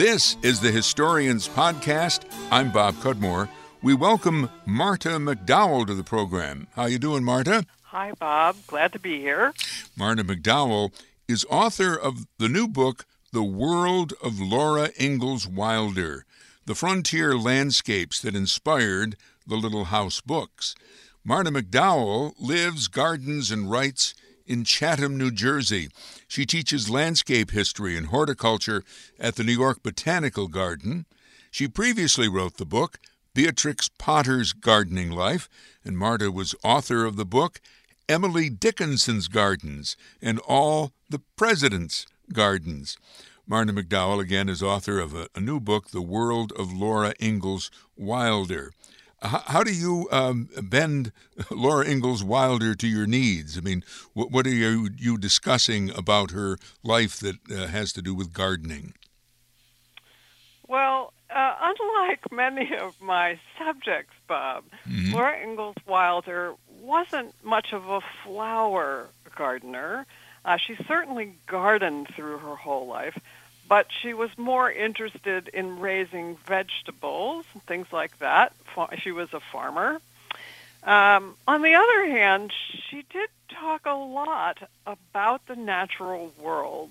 This is the Historians Podcast. I'm Bob Cudmore. We welcome Marta McDowell to the program. How you doing, Marta? Hi, Bob. Glad to be here. Marta McDowell is author of the new book, The World of Laura Ingalls Wilder, the frontier landscapes that inspired the Little House books. Marta McDowell lives, gardens, and writes in Chatham, New Jersey. She teaches landscape history and horticulture at the New York Botanical Garden. She previously wrote the book Beatrix Potter's Gardening Life, and Marta was author of the book Emily Dickinson's Gardens and All the President's Gardens. Marta McDowell, again, is author of a, a new book, The World of Laura Ingalls Wilder. How, how do you um, bend Laura Ingalls Wilder to your needs? I mean, what, what are you, you discussing about her life that uh, has to do with gardening? Well, uh, unlike many of my subjects, Bob, mm-hmm. Laura Ingalls Wilder wasn't much of a flower gardener. Uh, she certainly gardened through her whole life, but she was more interested in raising vegetables, and things like that. She was a farmer. Um, on the other hand, she did talk a lot about the natural world.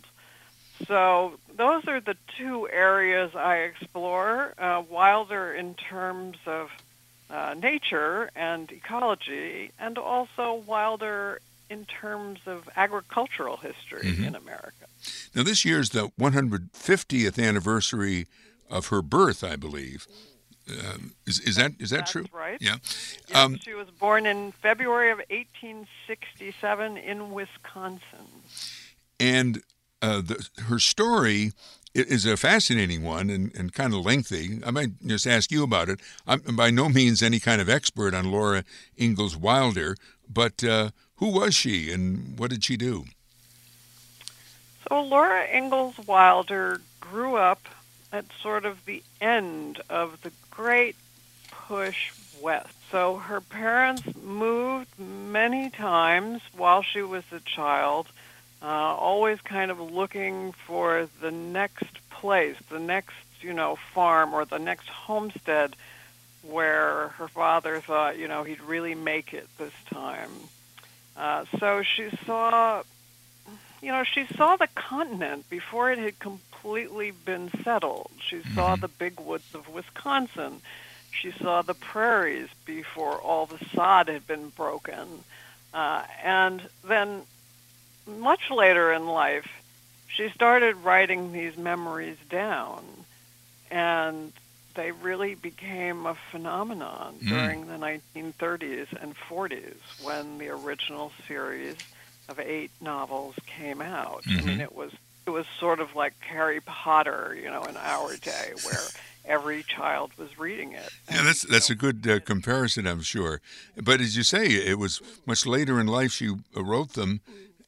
So those are the two areas I explore. Uh, Wilder in terms of uh, nature and ecology, and also Wilder in terms of agricultural history mm-hmm. in America. Now, this year is the 150th anniversary of her birth, I believe. Um, is, is that is that That's true? Right. Yeah. Yes, um, she was born in February of 1867 in Wisconsin. And uh, the, her story is a fascinating one and, and kind of lengthy. I might just ask you about it. I'm by no means any kind of expert on Laura Ingalls Wilder, but uh, who was she and what did she do? So Laura Ingalls Wilder grew up at sort of the end of the great push west. So her parents moved many times while she was a child uh, always kind of looking for the next place, the next, you know, farm or the next homestead where her father thought, you know, he'd really make it this time. Uh, so she saw, you know, she saw the continent before it had completely been settled. She saw mm-hmm. the big woods of Wisconsin. She saw the prairies before all the sod had been broken. Uh, and then much later in life, she started writing these memories down, and they really became a phenomenon mm. during the 1930s and 40s when the original series of eight novels came out. Mm-hmm. I mean, it was it was sort of like Harry Potter, you know, in our day, where every child was reading it. Yeah, that's that's a good uh, comparison, I'm sure. But as you say, it was much later in life she wrote them,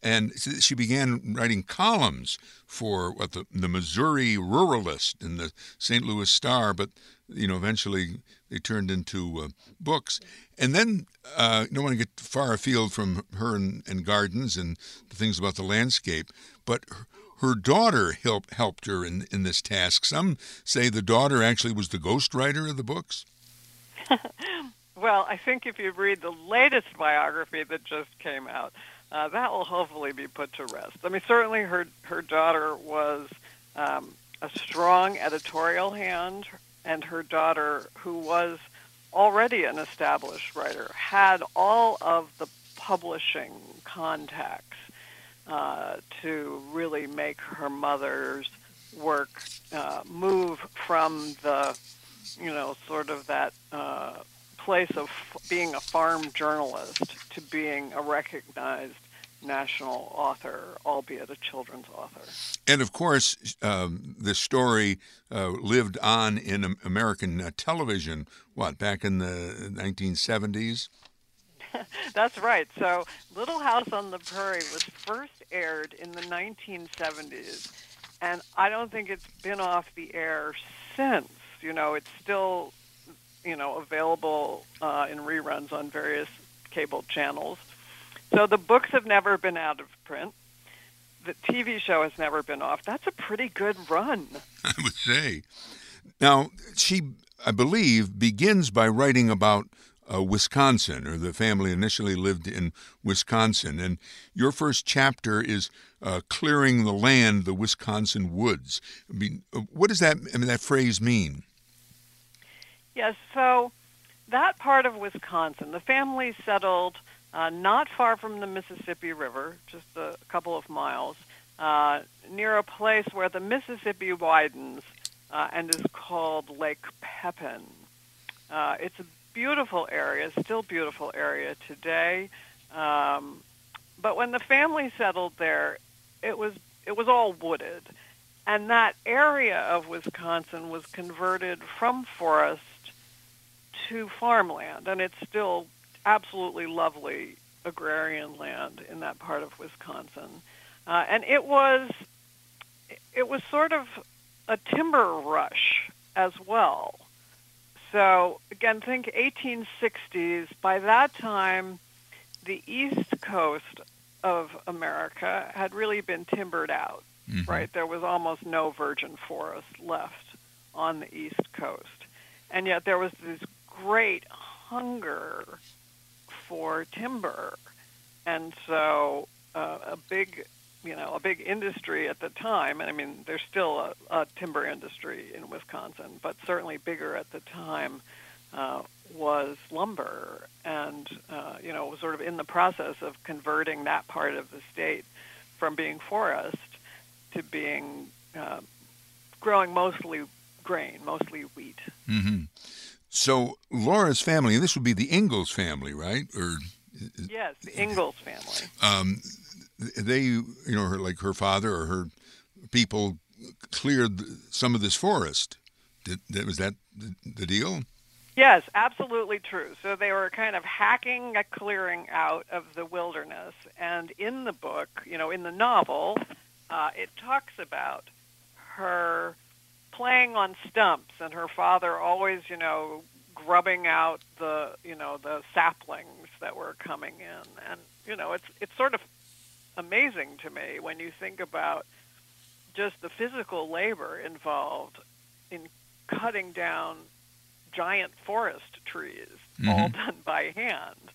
and she began writing columns for what the, the Missouri Ruralist and the St. Louis Star, but you know eventually they turned into uh, books. And then uh, I don't get far afield from her and, and, gardens and the things about the landscape, but her, her daughter helped helped her in, in this task. Some say the daughter actually was the ghostwriter of the books. well, I think if you read the latest biography that just came out, uh, that will hopefully be put to rest. I mean, certainly her her daughter was um, a strong editorial hand, and her daughter, who was already an established writer, had all of the publishing contacts uh, to really make her mother's work uh, move from the, you know, sort of that uh, place of being a farm journalist to being a recognized national author, albeit a children's author. And of course, um, the story uh, lived on in American uh, television, what, back in the 1970s? That's right. So, Little House on the Prairie was first aired in the 1970s, and I don't think it's been off the air since. You know, it's still you know, available uh, in reruns on various cable channels. So the books have never been out of print. the TV show has never been off. That's a pretty good run. I would say. Now, she, I believe, begins by writing about uh, Wisconsin, or the family initially lived in Wisconsin. And your first chapter is uh, clearing the land, the Wisconsin woods. I mean, uh, what does that I mean, that phrase mean? Yes, so that part of Wisconsin, the family settled uh, not far from the Mississippi River, just a couple of miles, uh, near a place where the Mississippi widens uh, and is called Lake Pepin. Uh, it's a beautiful area, still beautiful area today. Um, but when the family settled there, it was it was all wooded, and that area of Wisconsin was converted from forest to farmland, and it's still absolutely lovely agrarian land in that part of Wisconsin. Uh, and it was it was sort of a timber rush as well. So again, think 1860s. By that time, the east coast of America had really been timbered out. Mm-hmm. Right, there was almost no virgin forest left on the east coast, and yet there was this great hunger for timber, and so uh, a big, you know, a big industry at the time. And I mean, there's still a, a timber industry in Wisconsin, but certainly bigger at the time. Uh, was lumber, and uh, you know, was sort of in the process of converting that part of the state from being forest to being uh, growing mostly grain, mostly wheat. Mm-hmm. So Laura's family, and this would be the Ingalls family, right? Or yes, the Ingalls family. Um, they, you know, her like her father or her people cleared some of this forest. Did, was that the deal? Yes, absolutely true. So they were kind of hacking a clearing out of the wilderness, and in the book, you know, in the novel, uh, it talks about her playing on stumps and her father always, you know, grubbing out the, you know, the saplings that were coming in. And, you know, it's it's sort of amazing to me when you think about just the physical labor involved in cutting down giant forest trees, mm-hmm. all done by hand.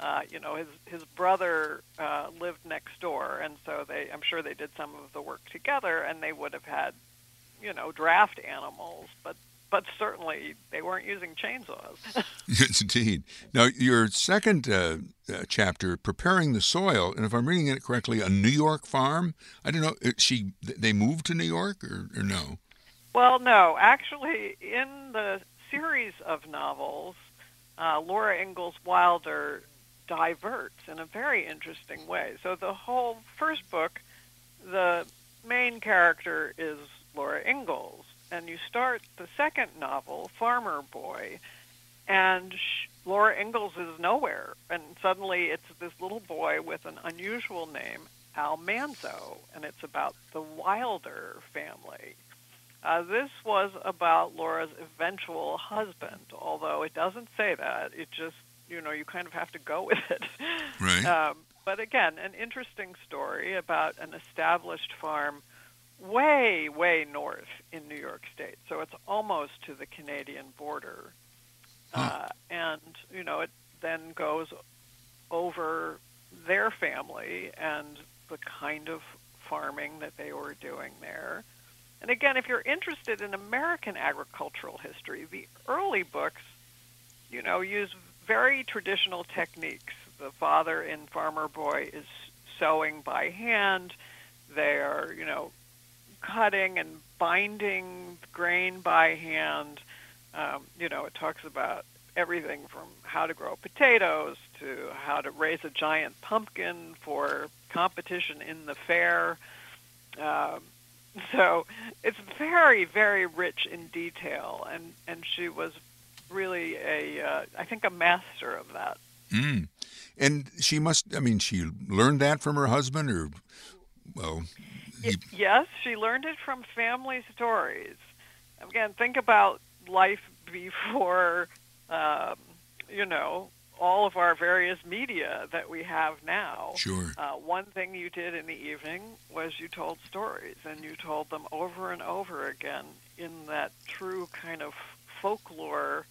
Uh, you know, his his brother uh, lived next door, and so they I'm sure they did some of the work together, and they would have had you know, draft animals, but but certainly they weren't using chainsaws. yes, indeed. Now, your second uh, uh, chapter, preparing the soil, and if I'm reading it correctly, a New York farm. I don't know. She they moved to New York or, or no? Well, no. Actually, in the series of novels, uh, Laura Ingalls Wilder diverts in a very interesting way. So the whole first book, the main character is Ingalls. And you start the second novel, Farmer Boy, and Laura Ingalls is nowhere. And suddenly it's this little boy with an unusual name, Almanzo, and it's about the Wilder family. Uh, this was about Laura's eventual husband, although it doesn't say that. It just, you know, you kind of have to go with it. Right. Um, but again, an interesting story about an established farm way, way north in New York State. So it's almost to the Canadian border. Uh, and, you know, it then goes over their family and the kind of farming that they were doing there. And again, if you're interested in American agricultural history, the early books, you know, use very traditional techniques. The father in Farmer Boy is sowing by hand. They are, you know, cutting and binding grain by hand. Um, you know, it talks about everything from how to grow potatoes to how to raise a giant pumpkin for competition in the fair. Um, so it's very, very rich in detail, and and she was really a, uh, I think, a master of that. Mm. And she must, I mean, she learned that from her husband, or well, yes, she learned it from family stories. Again, think about life before, um, you know, all of our various media that we have now. Sure. Uh, one thing you did in the evening was you told stories, and you told them over and over again in that true kind of folklore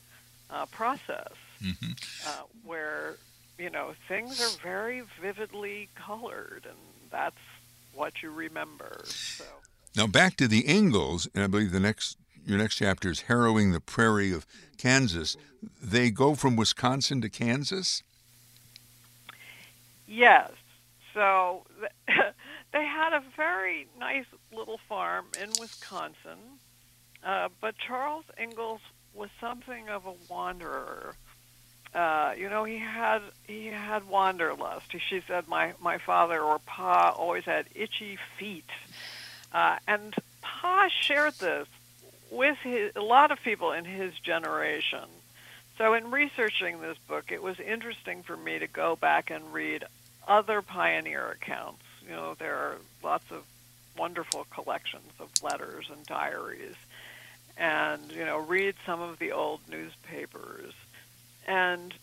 uh, process, hmm uh, where you know things are very vividly colored, and that's what you remember. So. Now back to the Ingalls, and I believe the next your next chapter is harrowing the prairie of Kansas. They go from Wisconsin to Kansas. Yes. So they had a very nice little farm in Wisconsin, uh, but Charles Ingalls was something of a wanderer. Uh, you know, he had he had wanderlust. She said, "My my father or Pa always had itchy feet," uh, and Pa shared this with his, a lot of people in his generation. So, in researching this book, it was interesting for me to go back and read other pioneer accounts. You know, there are lots of wonderful collections of letters and diaries, and you know, read some of the old newspapers, and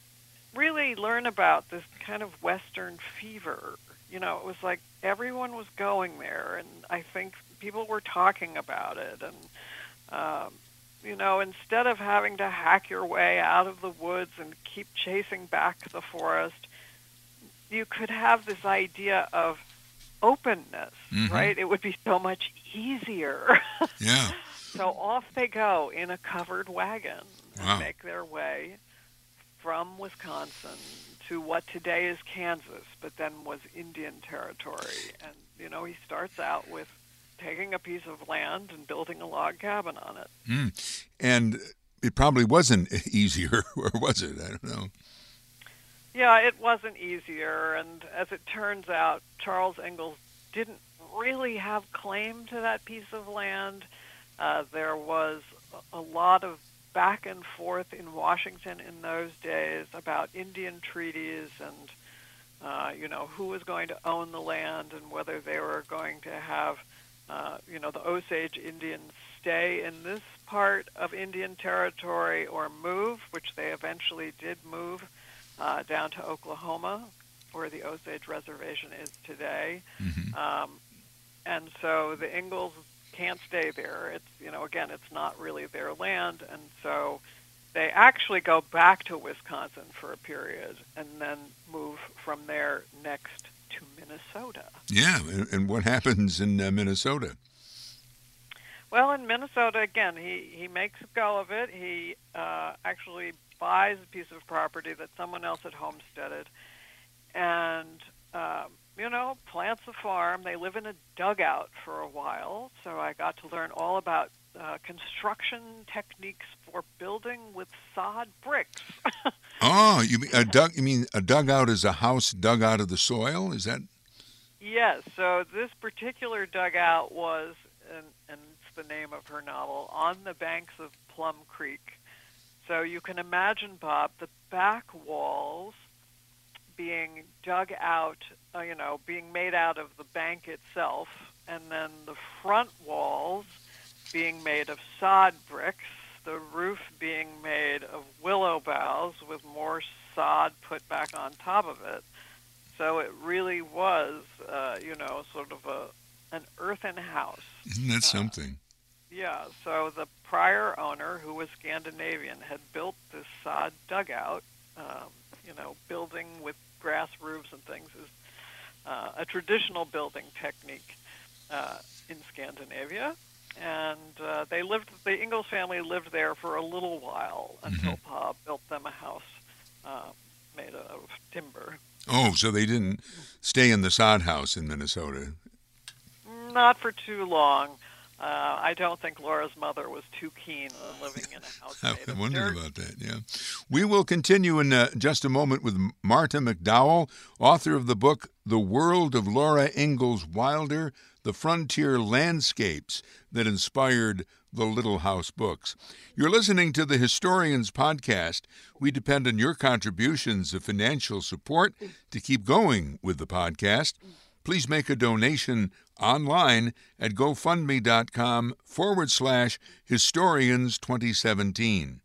really learn about this kind of Western fever. You know, it was like everyone was going there, and I think people were talking about it, and um, you know, instead of having to hack your way out of the woods and keep chasing back the forest, you could have this idea of openness, Mhm. right? It would be so much easier. Yeah. so off they go in a covered wagon and make their way from Wisconsin to what today is Kansas, but then was Indian territory. And, you know, he starts out with taking a piece of land and building a log cabin on it. Mm. And it probably wasn't easier, or was it? I don't know. Yeah, it wasn't easier, and as it turns out, Charles Ingalls didn't really have claim to that piece of land. Uh, there was a lot of back and forth in Washington in those days about Indian treaties and, uh, you know, who was going to own the land and whether they were going to have, uh, you know, the Osage Indians stay in this part of Indian territory or move, which they eventually did move uh, down to Oklahoma, where the Osage Reservation is today. hmm Um, and so the Ingalls can't stay there. It's you know again, it's not really their land, and so they actually go back to Wisconsin for a period, and then move from there next to Minnesota. Yeah. And, and what happens in uh, Minnesota? Well, in Minnesota, again, he, he makes a go of it. He uh, actually buys a piece of property that someone else had homesteaded and, um, you know, plants a farm. They live in a dugout for a while, so I got to learn all about uh, construction techniques for building with sod bricks. Oh, you mean a dug? You mean a dugout is a house dug out of the soil? Is that? Yes, so this particular dugout was, and, and it's the name of her novel, on the banks of Plum Creek. So you can imagine, Bob, the back walls being dug out, uh, you know, being made out of the bank itself, and then the front walls being made of sod bricks, the roof being made of willow boughs with more sod put back on top of it. So it really was, uh, you know, sort of a an earthen house. Isn't that something? Yeah. So the prior owner, who was Scandinavian, had built this sod dugout. Um, you know, building with grass roofs and things is uh, a traditional building technique uh, in Scandinavia. And uh, they lived. The Ingalls family lived there for a little while until Pa built them a house uh, made of timber. Oh, so they didn't stay in the sod house in Minnesota. Not for too long. Uh, I don't think Laura's mother was too keen on living in a house I wondered about that. Yeah, we will continue in uh, just a moment with Marta McDowell, author of the book "The World of Laura Ingalls Wilder: The Frontier Landscapes That Inspired the Little House Books." You're listening to the Historians Podcast. We depend on your contributions of financial support to keep going with the podcast. Please make a donation online at gofundme.com forward slash historians 2017.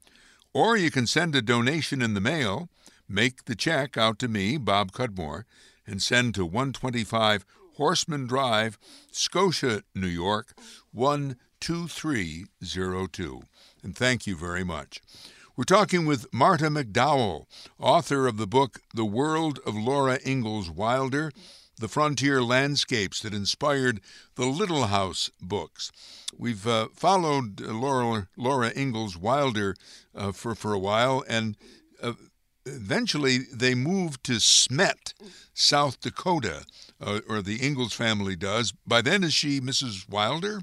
Or you can send a donation in the mail make the check out to me, Bob Cudmore, and send to 125 Horseman Drive, Scotia, New York, 12302. And thank you very much. We're talking with Marta McDowell, author of the book The World of Laura Ingalls Wilder the frontier landscapes that inspired the Little House books. We've uh, followed Laura, Laura Ingalls Wilder uh, for, for a while, and uh, eventually they moved to Smet, South Dakota, uh, or the Ingalls family does. By then, is she Mrs. Wilder?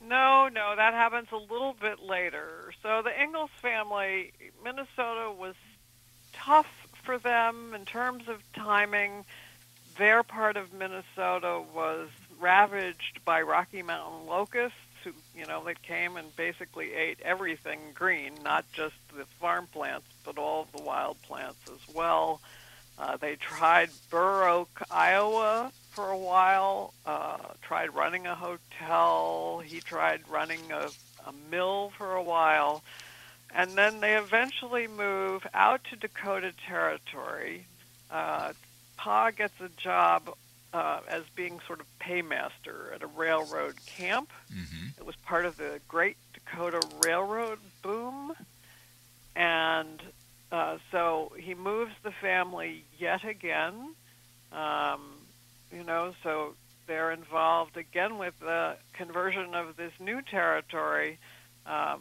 No, no, that happens a little bit later. So the Ingalls family, Minnesota was tough for them in terms of timing their part of Minnesota was ravaged by Rocky Mountain locusts who, you know, that came and basically ate everything green, not just the farm plants, but all of the wild plants as well. Uh, they tried Burr Oak, Iowa for a while, uh, tried running a hotel. He tried running a, a mill for a while. And then they eventually move out to Dakota Territory uh, Pa gets a job uh, as being sort of paymaster at a railroad camp. Mm-hmm. It was part of the Great Dakota Railroad boom. And uh, so he moves the family yet again. Um, you know, so they're involved again with the conversion of this new territory, um,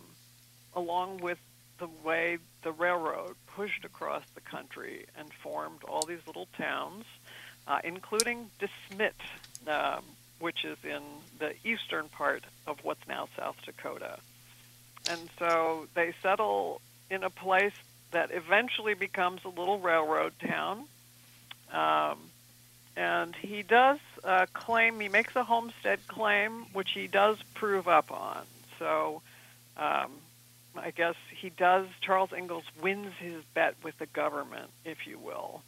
along with the way the railroad pushed across the country and formed all these little towns, uh, including DeSmet, um, which is in the eastern part of what's now South Dakota. And so they settle in a place that eventually becomes a little railroad town. Um, and he does uh, claim, he makes a homestead claim, which he does prove up on. So um, I guess he does. Charles Ingalls wins his bet with the government, if you will.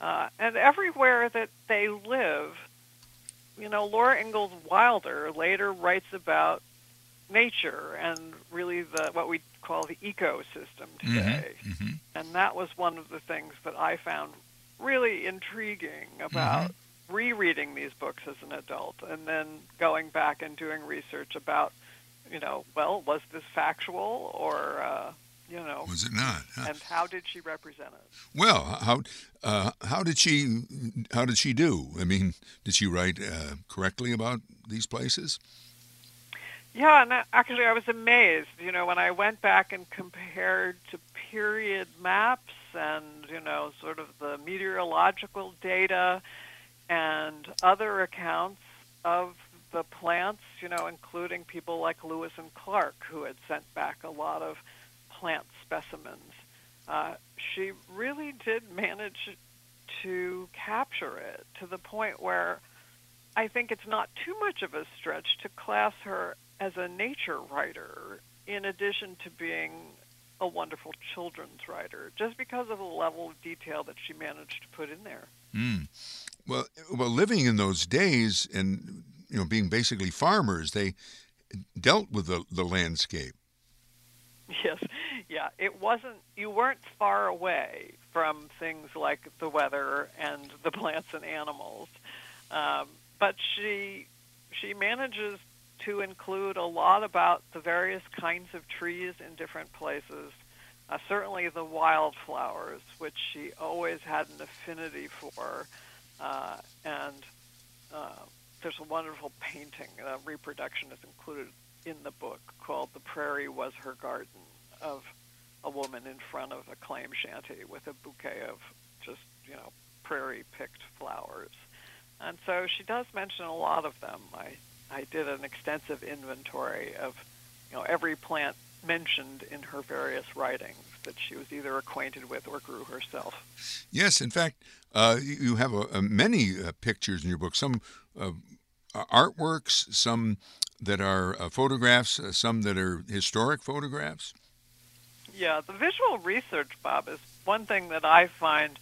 Uh, and everywhere that they live, you know, Laura Ingalls Wilder later writes about nature and really the what we call the ecosystem mm-hmm, today. Mm-hmm, mm-hmm. And that was one of the things that I found really intriguing about mm-hmm. rereading these books as an adult and then going back and doing research about you know, well, was this factual or, uh, you know, was it not? Huh? And how did she represent it? Well, how uh, how did she how did she do? I mean, did she write uh, correctly about these places? Yeah, and actually, I was amazed. You know, when I went back and compared to period maps and you know, sort of the meteorological data and other accounts of the plants, you know, including people like Lewis and Clark, who had sent back a lot of plant specimens. Uh, she really did manage to capture it to the point where I think it's not too much of a stretch to class her as a nature writer, in addition to being a wonderful children's writer, just because of the level of detail that she managed to put in there. Mm. Well, well, living in those days and you know, being basically farmers, they dealt with the, the landscape. Yes, yeah. It wasn't, you weren't far away from things like the weather and the plants and animals. Um, but she, she manages to include a lot about the various kinds of trees in different places. Uh, certainly the wildflowers, which she always had an affinity for, uh, and uh, there's a wonderful painting, a reproduction is included in the book called "The Prairie Was Her Garden" of a woman in front of a claim shanty with a bouquet of just you know prairie picked flowers, and so she does mention a lot of them. I I did an extensive inventory of you know every plant mentioned in her various writings that she was either acquainted with or grew herself. Yes, in fact, uh, you have a, a many uh, pictures in your book. Some uh, artworks, some that are uh, photographs, uh, some that are historic photographs. Yeah, the visual research, Bob, is one thing that I find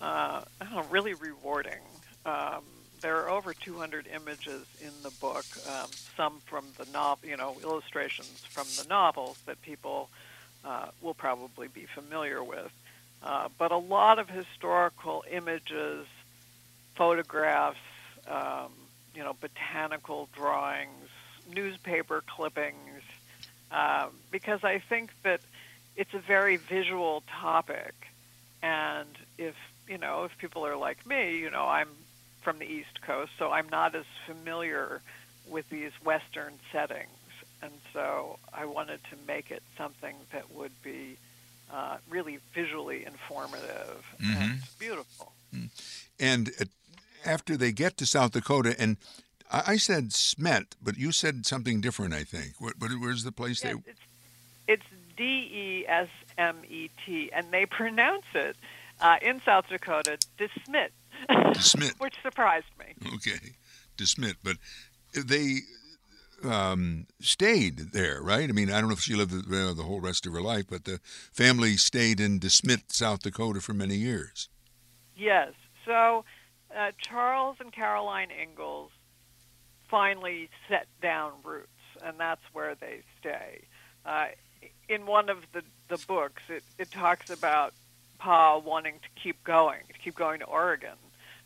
uh, I know, really rewarding. Um, there are over 200 images in the book, um, some from the novel, you know, illustrations from the novels that people uh, will probably be familiar with. uh, but a lot of historical images, photographs, um, you know, botanical drawings, newspaper clippings, um, because I think that it's a very visual topic, and if you know, if people are like me, you know, I'm from the East Coast, so I'm not as familiar with these Western settings, and so I wanted to make it something that would be uh, really visually informative mm-hmm. and beautiful. Mm. And uh, after they get to South Dakota, and I said Smet, but you said something different. I think. What, where's the place they? It's, it's D E S M E T, and they pronounce it uh, in South Dakota DeSmit, DeSmit, which surprised me. Okay, DeSmit, but they um, stayed there, right? I mean, I don't know if she lived there the whole rest of her life, but the family stayed in DeSmit, South Dakota, for many years. Yes. So uh, Charles and Caroline Ingalls finally set down roots, and that's where they stay. Uh, in one of the, the books, it, it talks about Pa wanting to keep going, to keep going to Oregon,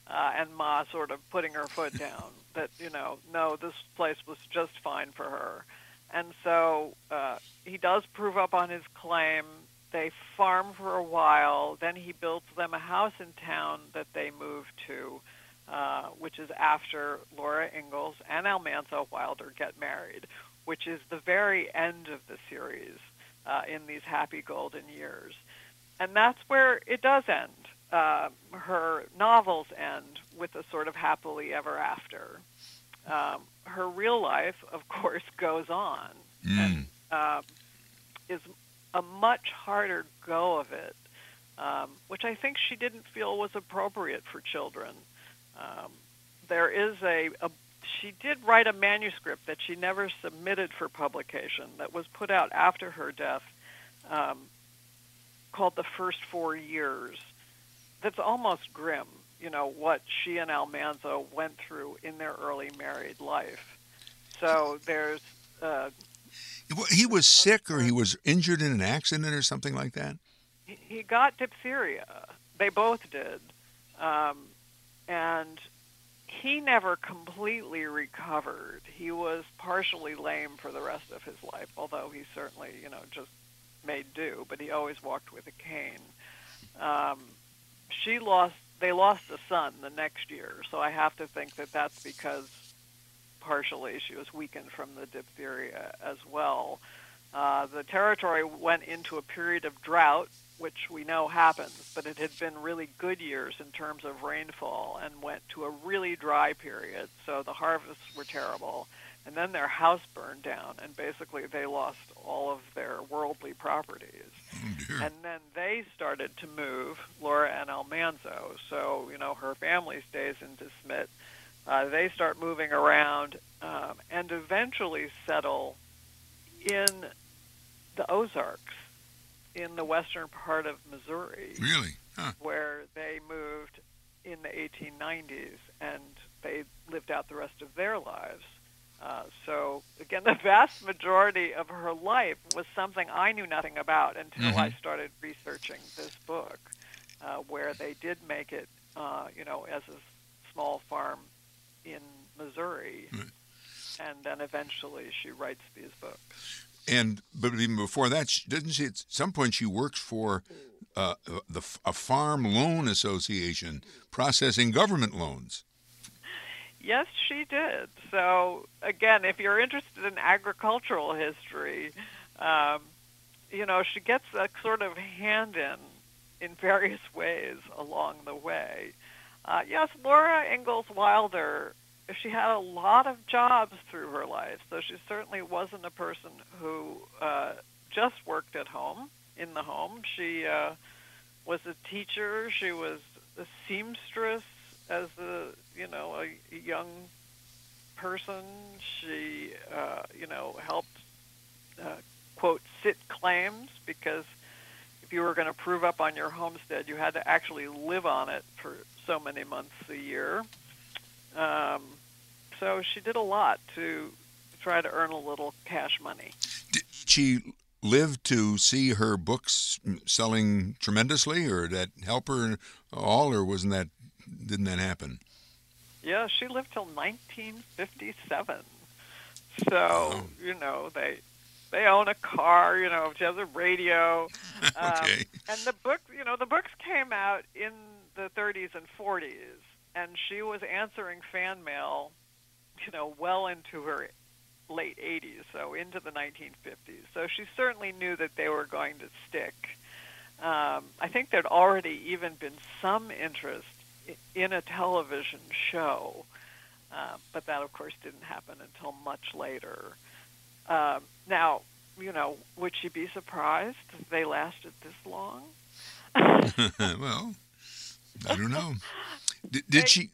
uh, and Ma sort of putting her foot down that, you know, no, this place was just fine for her. And so uh, he does prove up on his claim. They farm for a while. Then he builds them a house in town that they move to, uh, which is after Laura Ingalls and Almanzo Wilder get married, which is the very end of the series uh, in these happy golden years. And that's where it does end. Uh, her novels end with a sort of happily ever after. Um, her real life, of course, goes on mm. and um, is a much harder go of it, um, which I think she didn't feel was appropriate for children. Um, there is a, a she did write a manuscript that she never submitted for publication that was put out after her death um, called The First Four Years. That's almost grim, you know, what she and Almanzo went through in their early married life. So there's. Uh, he was sick or he was injured in an accident or something like that? He got diphtheria. They both did. Um, and he never completely recovered. He was partially lame for the rest of his life, although he certainly, you know, just made do. But he always walked with a cane. Um, she lost. They lost a son the next year, so I have to think that that's because partially she was weakened from the diphtheria as well. Uh, the territory went into a period of drought which we know happens, but it had been really good years in terms of rainfall and went to a really dry period. So the harvests were terrible. And then their house burned down, and basically they lost all of their worldly properties. Oh and then they started to move, Laura and Almanzo. So, you know, her family stays in DeSmit. Uh, they start moving around um, and eventually settle in the Ozarks in the western part of Missouri. Really? Huh. Where they moved in the 1890s and they lived out the rest of their lives. Uh, so again, the vast majority of her life was something I knew nothing about until mm-hmm. I started researching this book, uh, where they did make it, uh, you know, as a small farm in Missouri, right. and then eventually she writes these books. And but even before that, doesn't she? At some point, she works for uh, the a farm loan association processing government loans. Yes, she did. So again, if you're interested in agricultural history, um, you know she gets a sort of hand in in various ways along the way. Uh, yes, Laura Ingalls Wilder she had a lot of jobs through her life, so she certainly wasn't a person who uh, just worked at home in the home. She uh, was a teacher. She was a seamstress as a you know a young person. She uh, you know helped uh, quote sit claims because if you were going to prove up on your homestead, you had to actually live on it for so many months a year. Um, so she did a lot to try to earn a little cash money. Did she live to see her books selling tremendously, or that help her all, or wasn't that didn't that happen? Yeah, she lived till 1957. So oh. you know they they own a car. You know, she has a radio. okay. Um, and the book, you know, the books came out in the 30s and 40s, and she was answering fan mail, you know, well into her late 80s, so into the 1950s. So she certainly knew that they were going to stick. Um, I think there'd already even been some interest in a television show, uh, but that, of course, didn't happen until much later. Um, now, you know, would she be surprised they lasted this long? well, I don't know. Did, did she?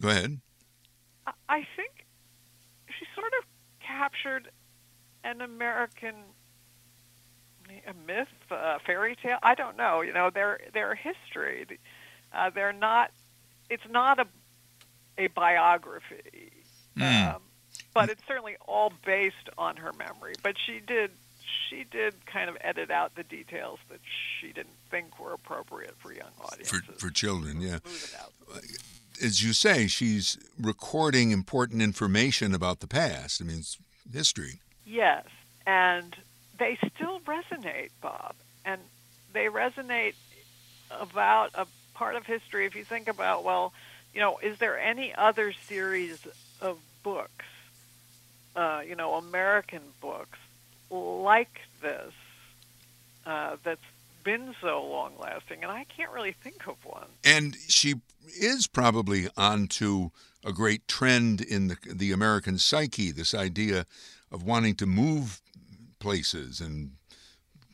Go ahead. I think she sort of captured an American a myth, a fairy tale. I don't know. You know, they're they're history. Uh, they're not. It's not a a biography, mm. um, but it's certainly all based on her memory. But she did she did kind of edit out the details that she didn't think were appropriate for young audiences. For, for children, yeah. As you say, she's recording important information about the past. I mean, it's history. Yes, and they still resonate, Bob, and they resonate about a part of history. If you think about, well, you know, is there any other series of books, uh, you know, American books like this uh, that's been so long lasting, and I can't really think of one. And she is probably onto a great trend in the the American psyche. This idea of wanting to move places and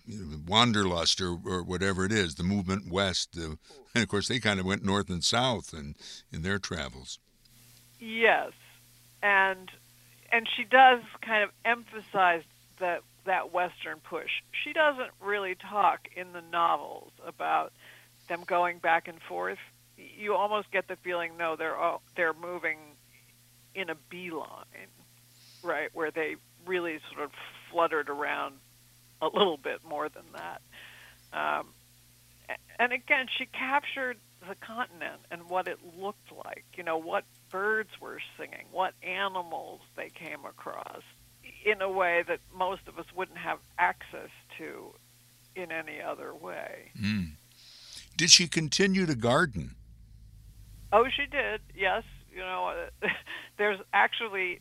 you know, wanderlust or, or whatever it is, the movement west. The, and of course, they kind of went north and south and in their travels. Yes, and and she does kind of emphasize that that Western push. She doesn't really talk in the novels about them going back and forth. You almost get the feeling, no, they're all, they're moving in a beeline, right, where they really sort of fluttered around a little bit more than that. Um, and again, she captured the continent and what it looked like. You know, what birds were singing, what animals they came across, in a way that most of us wouldn't have access to in any other way. Mm. Did she continue to garden? Oh, she did. Yes. You know, there's actually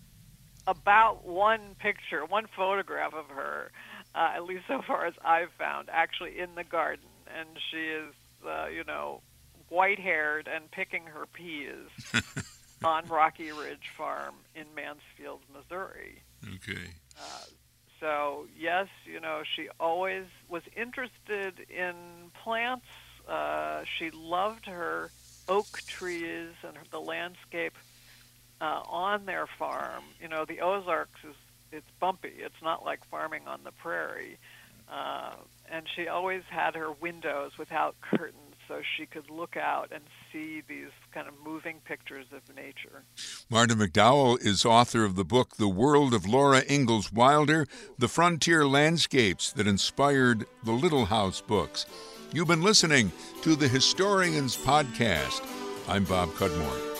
about one picture, one photograph of her, uh, at least so far as I've found, actually in the garden, and she is, uh, you know, white-haired and picking her peas on Rocky Ridge Farm in Mansfield, Missouri. Okay. Uh, so yes, you know, she always was interested in plants. Uh, she loved her oak trees and the landscape uh, on their farm. You know, the Ozarks is it's bumpy. It's not like farming on the prairie. Uh, and she always had her windows without curtains so she could look out and see these kind of moving pictures of nature. Marta McDowell is author of the book The World of Laura Ingalls Wilder, The Frontier Landscapes That Inspired the Little House books. You've been listening to the Historians Podcast. I'm Bob Cudmore.